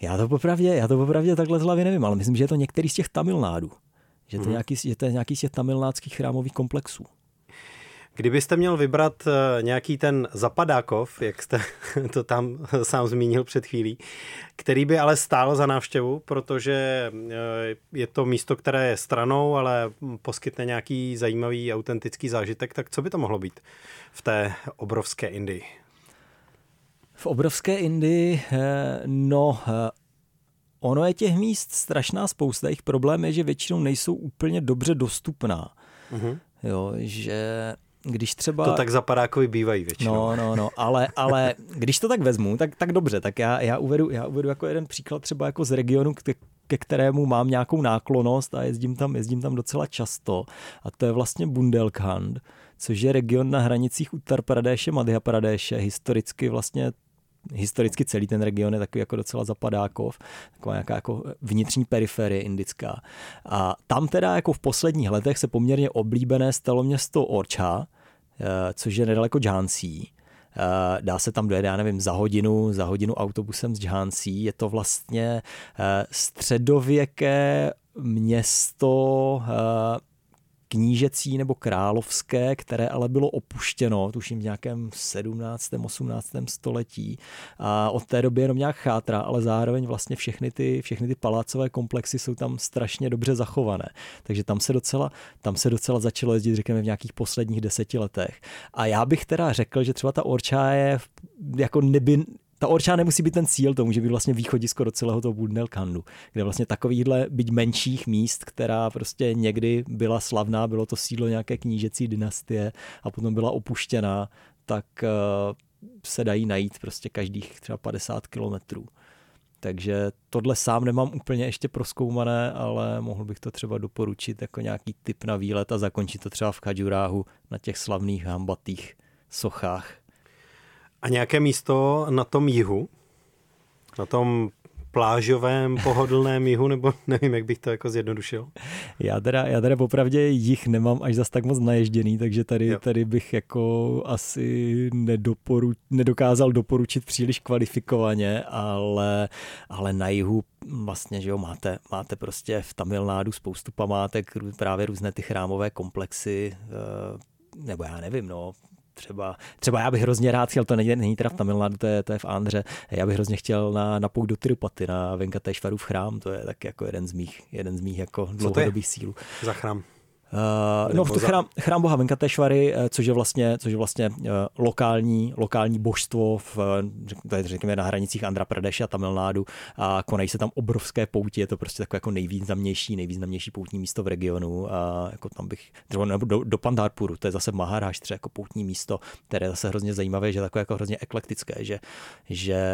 Speaker 5: Já to popravdě, já to popravdě takhle z hlavy nevím, ale myslím, že je to některý z těch Tamilnádů. Že to, hmm. nějaký, že to je nějaký z těch tamilnádských chrámových komplexů.
Speaker 4: Kdybyste měl vybrat eh, nějaký ten zapadákov, jak jste to tam sám zmínil před chvílí, který by ale stál za návštěvu, protože eh, je to místo, které je stranou, ale poskytne nějaký zajímavý, autentický zážitek, tak co by to mohlo být v té obrovské Indii?
Speaker 5: V obrovské Indii, eh, no, ono je těch míst strašná spousta. Jejich problém je, že většinou nejsou úplně dobře dostupná. Uh-huh. Jo, že když třeba...
Speaker 4: To tak zapadákovi bývají většinou.
Speaker 5: No, no, no, ale, ale když to tak vezmu, tak, tak dobře, tak já, já, uvedu, já uvedu jako jeden příklad třeba jako z regionu, ke, ke kterému mám nějakou náklonost a jezdím tam, jezdím tam docela často a to je vlastně Bundelkhand, což je region na hranicích Uttar Pradeše, Madhya Pradeše, historicky vlastně historicky celý ten region je takový jako docela zapadákov, taková nějaká jako vnitřní periferie indická. A tam teda jako v posledních letech se poměrně oblíbené stalo město Orcha, eh, což je nedaleko Jhansi. Eh, dá se tam dojet, já nevím, za hodinu, za hodinu autobusem z Jhansi. Je to vlastně eh, středověké město knížecí nebo královské, které ale bylo opuštěno, tuším v nějakém 17. 18. století a od té doby jenom nějak chátra, ale zároveň vlastně všechny ty, všechny ty palácové komplexy jsou tam strašně dobře zachované. Takže tam se docela, tam se docela začalo jezdit, řekněme, v nějakých posledních deseti letech. A já bych teda řekl, že třeba ta Orča je jako neby, ta Orča nemusí být ten cíl, to může být vlastně východisko do celého toho Bundelkandu, kde vlastně takovýhle byť menších míst, která prostě někdy byla slavná, bylo to sídlo nějaké knížecí dynastie a potom byla opuštěná, tak uh, se dají najít prostě každých třeba 50 kilometrů. Takže tohle sám nemám úplně ještě proskoumané, ale mohl bych to třeba doporučit jako nějaký typ na výlet a zakončit to třeba v Khajuráhu na těch slavných hambatých sochách.
Speaker 4: A nějaké místo na tom jihu? Na tom plážovém, pohodlném jihu, nebo nevím, jak bych to jako zjednodušil?
Speaker 5: Já teda, já teda popravdě jich nemám až zas tak moc naježděný, takže tady, tady bych jako asi nedoporu, nedokázal doporučit příliš kvalifikovaně, ale, ale na jihu vlastně, že jo, máte, máte prostě v Tamilnádu spoustu památek, právě různé ty chrámové komplexy, eh, nebo já nevím, no, třeba, třeba já bych hrozně rád chtěl, to není, není teda v Tamilnadu, to je, to je v Andře, já bych hrozně chtěl na, na pouť do Tirupaty, na Venkateshvarův chrám, to je tak jako jeden z mých, jeden z mých jako dlouhodobých sílů.
Speaker 4: Za chrám?
Speaker 5: Uh, no, za... chrám, chrám boha Venkateshvary, eh, což je vlastně, což je vlastně uh, lokální, lokální božstvo v, řekněme, na hranicích Andhra Pradesh a Tamil Nadu a konají se tam obrovské pouti, je to prostě takové jako nejvýznamnější, nejvýznamnější poutní místo v regionu a jako tam bych, třeba nebo do, do Pandharpuru, to je zase Maharashtra jako poutní místo, které je zase hrozně zajímavé, že je takové jako hrozně eklektické, že, že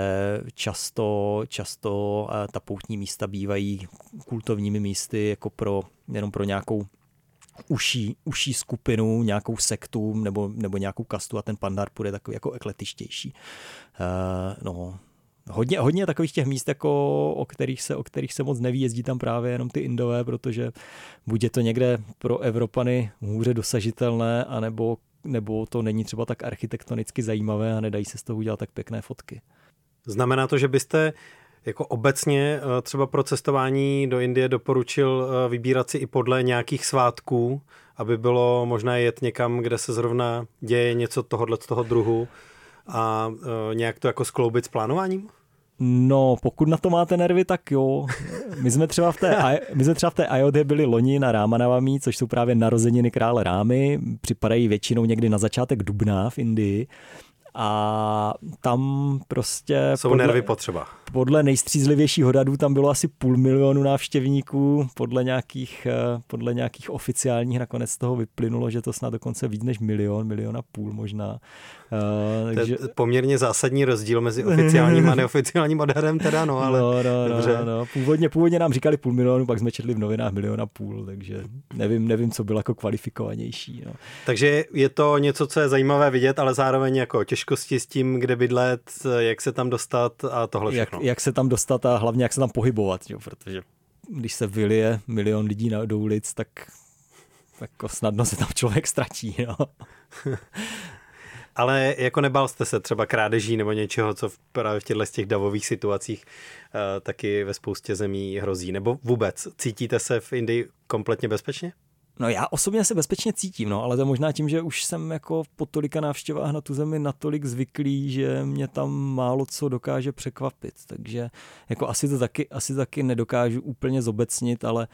Speaker 5: často, často ta poutní místa bývají kultovními místy jako pro, jenom pro nějakou uší, uší skupinu, nějakou sektu nebo, nebo nějakou kastu a ten pandar bude takový jako ekletičtější. Uh, no, hodně, hodně takových těch míst, jako, o, kterých se, o kterých se moc neví, jezdí tam právě jenom ty Indové, protože buď je to někde pro Evropany hůře dosažitelné, anebo nebo to není třeba tak architektonicky zajímavé a nedají se z toho udělat tak pěkné fotky.
Speaker 4: Znamená to, že byste jako obecně eh, třeba pro cestování do Indie doporučil eh, vybírat si i podle nějakých svátků, aby bylo možné jet někam, kde se zrovna děje něco tohohle z toho druhu a eh, nějak to jako skloubit s plánováním?
Speaker 5: No, pokud na to máte nervy, tak jo. My jsme třeba v té, my jsme třeba v té Ayodhě byli loni na Rámanavami, což jsou právě narozeniny krále Rámy. Připadají většinou někdy na začátek dubna v Indii. A tam prostě...
Speaker 4: Jsou podle, nervy potřeba.
Speaker 5: Podle nejstřízlivějších odhadů tam bylo asi půl milionu návštěvníků, podle nějakých, eh, podle nějakých oficiálních nakonec z toho vyplynulo, že to snad dokonce víc než milion, milion a půl možná.
Speaker 4: Uh, takže... To je poměrně zásadní rozdíl mezi oficiálním a neoficiálním odhadem teda, no ale no, no, no dobře.
Speaker 5: No, no. Původně, původně nám říkali půl milionu, pak jsme četli v novinách milion a půl, takže nevím, nevím, co bylo jako kvalifikovanější. No.
Speaker 4: Takže je to něco, co je zajímavé vidět, ale zároveň jako těžkosti s tím, kde bydlet, jak se tam dostat a tohle
Speaker 5: všechno. Jak, jak se tam dostat a hlavně jak se tam pohybovat, jo, protože když se vylije milion lidí na, do ulic, tak jako snadno se tam člověk ztratí. No.
Speaker 4: Ale jako nebal jste se třeba krádeží nebo něčeho, co v, právě v těchto z těch davových situacích uh, taky ve spoustě zemí hrozí? Nebo vůbec cítíte se v Indii kompletně bezpečně?
Speaker 5: No já osobně se bezpečně cítím, no, ale to možná tím, že už jsem jako po tolika návštěvách na tu zemi natolik zvyklý, že mě tam málo co dokáže překvapit. Takže jako asi to taky, asi taky nedokážu úplně zobecnit, ale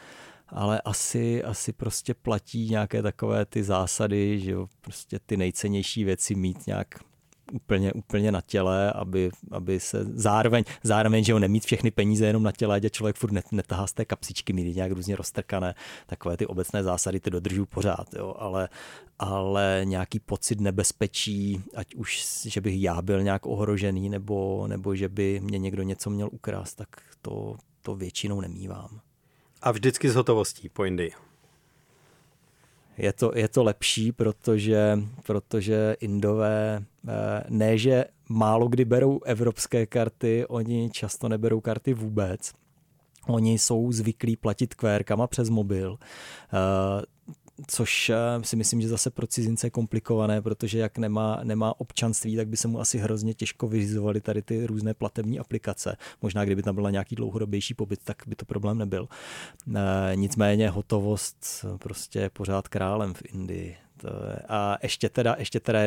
Speaker 5: ale asi, asi prostě platí nějaké takové ty zásady, že jo, prostě ty nejcennější věci mít nějak úplně, úplně na těle, aby, aby se zároveň, zároveň, že ho nemít všechny peníze jenom na těle, ať člověk furt net, netahá z té kapsičky, mít nějak různě roztrkané, takové ty obecné zásady ty dodržu pořád, jo, ale, ale nějaký pocit nebezpečí, ať už, že bych já byl nějak ohrožený, nebo, nebo že by mě někdo něco měl ukrást, tak to, to většinou nemývám.
Speaker 4: A vždycky s hotovostí po Indii.
Speaker 5: Je to, je to lepší, protože, protože Indové eh, ne, že málo kdy berou evropské karty, oni často neberou karty vůbec. Oni jsou zvyklí platit kvérkama přes mobil. Eh, což eh, si myslím, že zase pro cizince je komplikované, protože jak nemá, nemá občanství, tak by se mu asi hrozně těžko vyřizovaly tady ty různé platební aplikace. Možná kdyby tam byla nějaký dlouhodobější pobyt, tak by to problém nebyl. E, nicméně hotovost prostě je pořád králem v Indii. To je, a ještě teda, ještě, teda,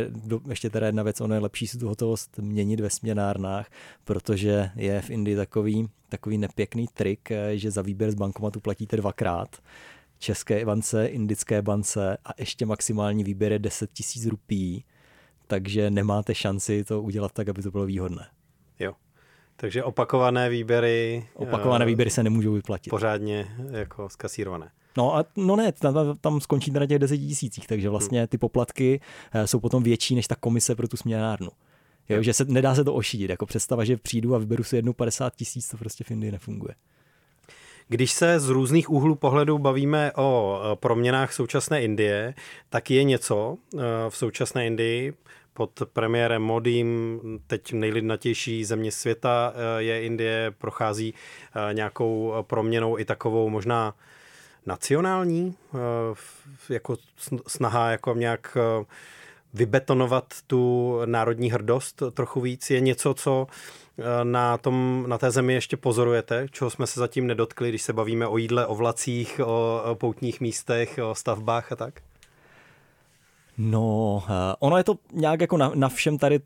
Speaker 5: ještě teda jedna věc, ono je lepší si tu hotovost měnit ve směnárnách, protože je v Indii takový, takový nepěkný trik, eh, že za výběr z bankomatu platíte dvakrát české bance, indické bance a ještě maximální výběr je 10 tisíc rupí, takže nemáte šanci to udělat tak, aby to bylo výhodné.
Speaker 4: Jo. Takže opakované výběry...
Speaker 5: Opakované uh, výběry se nemůžou vyplatit.
Speaker 4: Pořádně jako skasírované.
Speaker 5: No a no ne, tam, tam skončíte na těch 10 tisících, takže vlastně ty poplatky uh, jsou potom větší než ta komise pro tu směnárnu. Jo, jo. že se, nedá se to ošidit, jako představa, že přijdu a vyberu si jednu 50 tisíc, to prostě v Indii nefunguje.
Speaker 4: Když se z různých úhlů pohledu bavíme o proměnách současné Indie, tak je něco eh, v současné Indii pod premiérem Modím, teď nejlidnatější země světa eh, je Indie, prochází nějakou proměnou i takovou možná nacionální, jako snaha jako nějak vybetonovat tu národní hrdost trochu víc, je něco, co na, tom, na té zemi ještě pozorujete, čeho jsme se zatím nedotkli, když se bavíme o jídle, o vlacích, o, o poutních místech, o stavbách a tak?
Speaker 5: No, eh, ono je to nějak jako na, na všem tady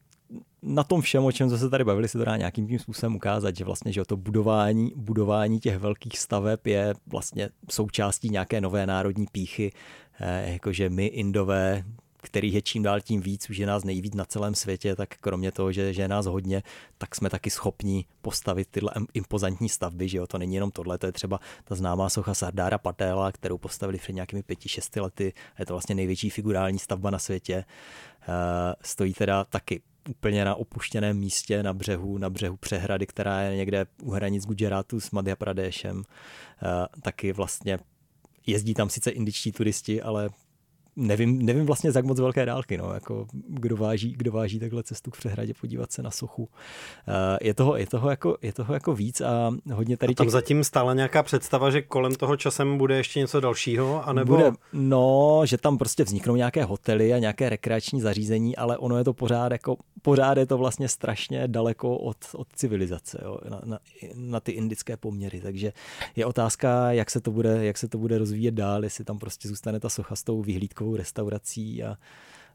Speaker 5: na tom všem, o čem jsme se tady bavili, se to dá nějakým tím způsobem ukázat, že vlastně že to budování, budování těch velkých staveb je vlastně součástí nějaké nové národní píchy, eh, jakože my Indové kterých je čím dál tím víc, už je nás nejvíc na celém světě, tak kromě toho, že, že je nás hodně, tak jsme taky schopni postavit tyhle impozantní stavby, že jo, to není jenom tohle, to je třeba ta známá socha Sardára Patela, kterou postavili před nějakými pěti, šesti lety, je to vlastně největší figurální stavba na světě, uh, stojí teda taky úplně na opuštěném místě na břehu, na břehu přehrady, která je někde u hranic Gujarátu s Madhya Pradeshem. Uh, taky vlastně jezdí tam sice indičtí turisti, ale nevím, nevím vlastně z jak moc velké dálky, no, jako kdo váží, kdo váží takhle cestu k přehradě podívat se na sochu. Eh, je toho, je toho, jako, je toho jako víc a hodně tady
Speaker 4: a tam těch... zatím stála nějaká představa, že kolem toho časem bude ještě něco dalšího, anebo...
Speaker 5: Bude, no, že tam prostě vzniknou nějaké hotely a nějaké rekreační zařízení, ale ono je to pořád jako, pořád je to vlastně strašně daleko od, od civilizace, jo, na, na, na, ty indické poměry, takže je otázka, jak se to bude, jak se to bude rozvíjet dál, jestli tam prostě zůstane ta socha s tou vyhlídkou takovou restaurací a,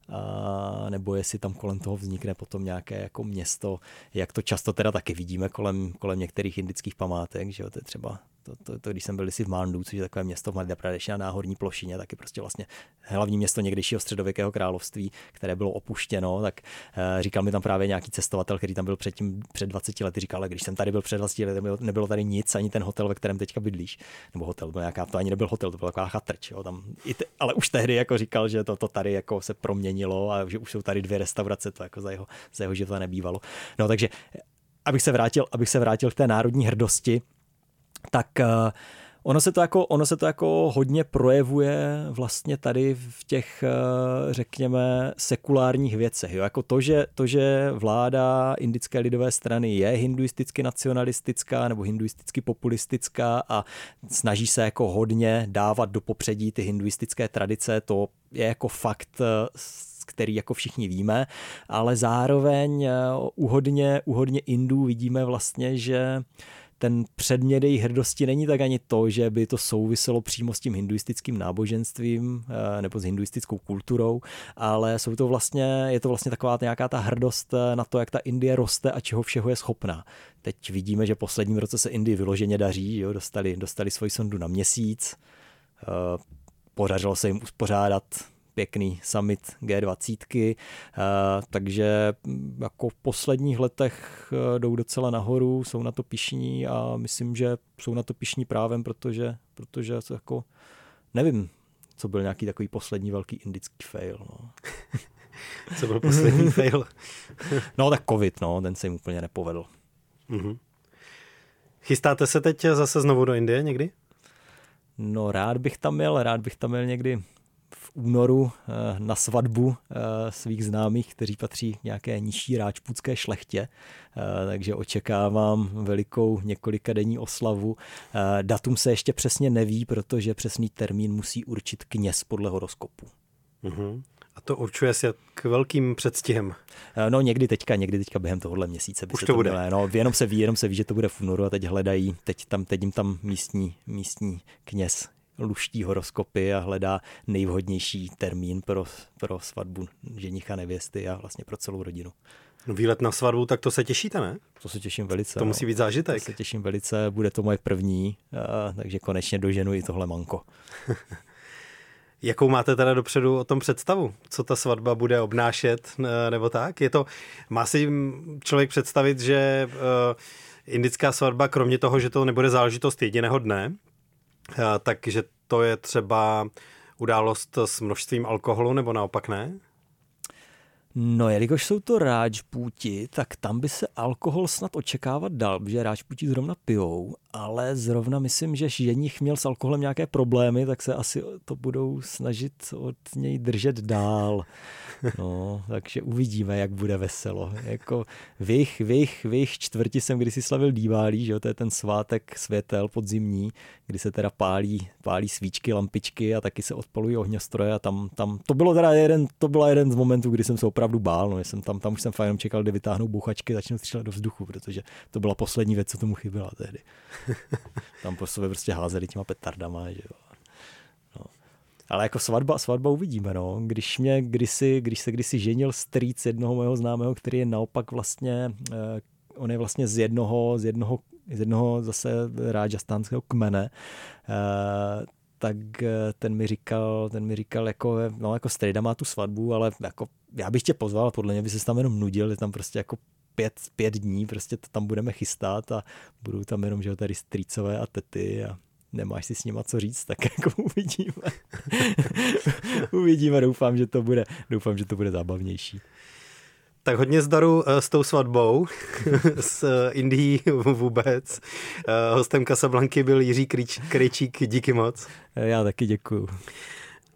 Speaker 5: a nebo jestli tam kolem toho vznikne potom nějaké jako město, jak to často teda taky vidíme kolem, kolem některých indických památek, že jo, to je třeba to, to, to, když jsem byl si v Mandu, což je takové město v Madhya Pradeshi na náhorní plošině, taky prostě vlastně hlavní město někdejšího středověkého království, které bylo opuštěno, tak uh, říkal mi tam právě nějaký cestovatel, který tam byl předtím před 20 lety, říkal, ale když jsem tady byl před 20 lety, nebylo, nebylo tady nic, ani ten hotel, ve kterém teďka bydlíš, nebo hotel, byl nějaká, to ani nebyl hotel, to byla taková chatrč, jo, tam, i te, ale už tehdy jako říkal, že to, to tady jako se proměnilo a že už jsou tady dvě restaurace, to jako za jeho, za jeho života nebývalo. No takže abych se vrátil, abych se vrátil k té národní hrdosti, tak eh, ono se to jako, ono se to jako hodně projevuje vlastně tady v těch, eh, řekněme, sekulárních věcech. Jo? Jako to, že, to, že vláda indické lidové strany je hinduisticky nacionalistická nebo hinduisticky populistická a snaží se jako hodně dávat do popředí ty hinduistické tradice, to je jako fakt eh, který jako všichni víme, ale zároveň u hodně, u hodně Indů vidíme vlastně, že ten předmět jejich hrdosti není tak ani to, že by to souviselo přímo s tím hinduistickým náboženstvím eh, nebo s hinduistickou kulturou, ale jsou to vlastně, je to vlastně taková nějaká ta hrdost eh, na to, jak ta Indie roste a čeho všeho je schopná. Teď vidíme, že posledním roce se Indii vyloženě daří, jo? Dostali, dostali svoji sondu na měsíc, eh, podařilo se jim uspořádat pěkný summit G20, eh, takže mm, jako v posledních letech eh, jdou docela nahoru, jsou na to pišní a myslím, že jsou na to pišní právem, protože, protože to jako, nevím, co byl nějaký takový poslední velký indický fail. No.
Speaker 4: co byl poslední fail?
Speaker 5: no tak covid, no, ten se jim úplně nepovedl.
Speaker 4: Mm-hmm. Chystáte se teď zase znovu do Indie někdy?
Speaker 5: No rád bych tam měl, rád bych tam měl někdy v únoru eh, na svatbu eh, svých známých, kteří patří k nějaké nižší ráčpůcké šlechtě, eh, takže očekávám velikou několika denní oslavu. Datum se ještě přesně neví, protože přesný termín musí určit kněz podle horoskopu.
Speaker 4: Uh-huh. A to určuje se k velkým předstihem.
Speaker 5: No někdy teďka, někdy teďka během tohohle měsíce by
Speaker 4: Už
Speaker 5: se
Speaker 4: to, bude.
Speaker 5: Mělo, no, jenom se ví, jenom se ví, že to bude v únoru a teď hledají, teď tam, teď jim tam místní, místní kněz luští horoskopy a hledá nejvhodnější termín pro, pro svatbu ženicha nevěsty a vlastně pro celou rodinu.
Speaker 4: No, výlet na svatbu, tak to se těšíte, ne?
Speaker 5: To se těším velice.
Speaker 4: To musí být zážitek.
Speaker 5: To se těším velice, bude to moje první, a, takže konečně doženu i tohle manko.
Speaker 4: Jakou máte teda dopředu o tom představu? Co ta svatba bude obnášet nebo tak? Je to, má si člověk představit, že uh, indická svatba, kromě toho, že to nebude záležitost jediného dne, takže to je třeba událost s množstvím alkoholu, nebo naopak ne?
Speaker 5: No, jelikož jsou to ráčpůti, tak tam by se alkohol snad očekávat dal, že ráčpůti zrovna pijou, ale zrovna myslím, že ženich měl s alkoholem nějaké problémy, tak se asi to budou snažit od něj držet dál. No, takže uvidíme, jak bude veselo. Jako v jejich, v jejich, v jejich čtvrti jsem kdysi slavil Díválí, že jo, to je ten svátek světel podzimní, kdy se teda pálí, pálí svíčky, lampičky a taky se odpalují ohňostroje a tam, tam to bylo teda jeden, to byla jeden z momentů, kdy jsem se opravdu bál, no, jsem tam, tam už jsem fajn čekal, kdy vytáhnou bouchačky začnou střílet do vzduchu, protože to byla poslední věc, co tomu chyběla tehdy. tam po sobě prostě házeli těma petardama, že jo. No. Ale jako svatba, svatba uvidíme, no. Když mě kdysi, když se kdysi ženil strýc jednoho mého známého, který je naopak vlastně, eh, on je vlastně z jednoho, z jednoho, z jednoho zase rážastánského kmene, eh, tak eh, ten mi říkal, ten mi říkal jako, no jako strejda má tu svatbu, ale jako já bych tě pozval, podle mě by se tam jenom nudil, je tam prostě jako pět, pět dní, prostě to tam budeme chystat a budou tam jenom, že tady strýcové a tety a nemáš si s nima co říct, tak jako uvidíme. uvidíme, doufám, že to bude, doufám, že to bude zábavnější.
Speaker 4: Tak hodně zdaru eh, s tou svatbou, s eh, Indií vůbec. Eh, hostem Casablanky byl Jiří Krejčík, díky moc.
Speaker 5: Já taky děkuju.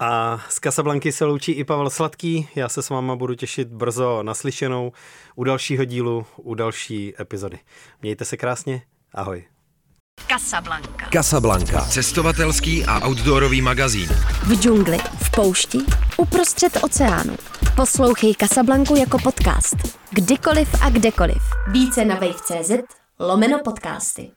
Speaker 4: A z Casablanky se loučí i Pavel Sladký. Já se s váma budu těšit brzo naslyšenou u dalšího dílu, u další epizody. Mějte se krásně, ahoj.
Speaker 2: Casablanca. Casablanca.
Speaker 3: Cestovatelský a outdoorový magazín.
Speaker 1: V džungli, v poušti, uprostřed oceánu. Poslouchej Casablanku jako podcast. Kdykoliv a kdekoliv. Více na wave.cz lomeno podcasty.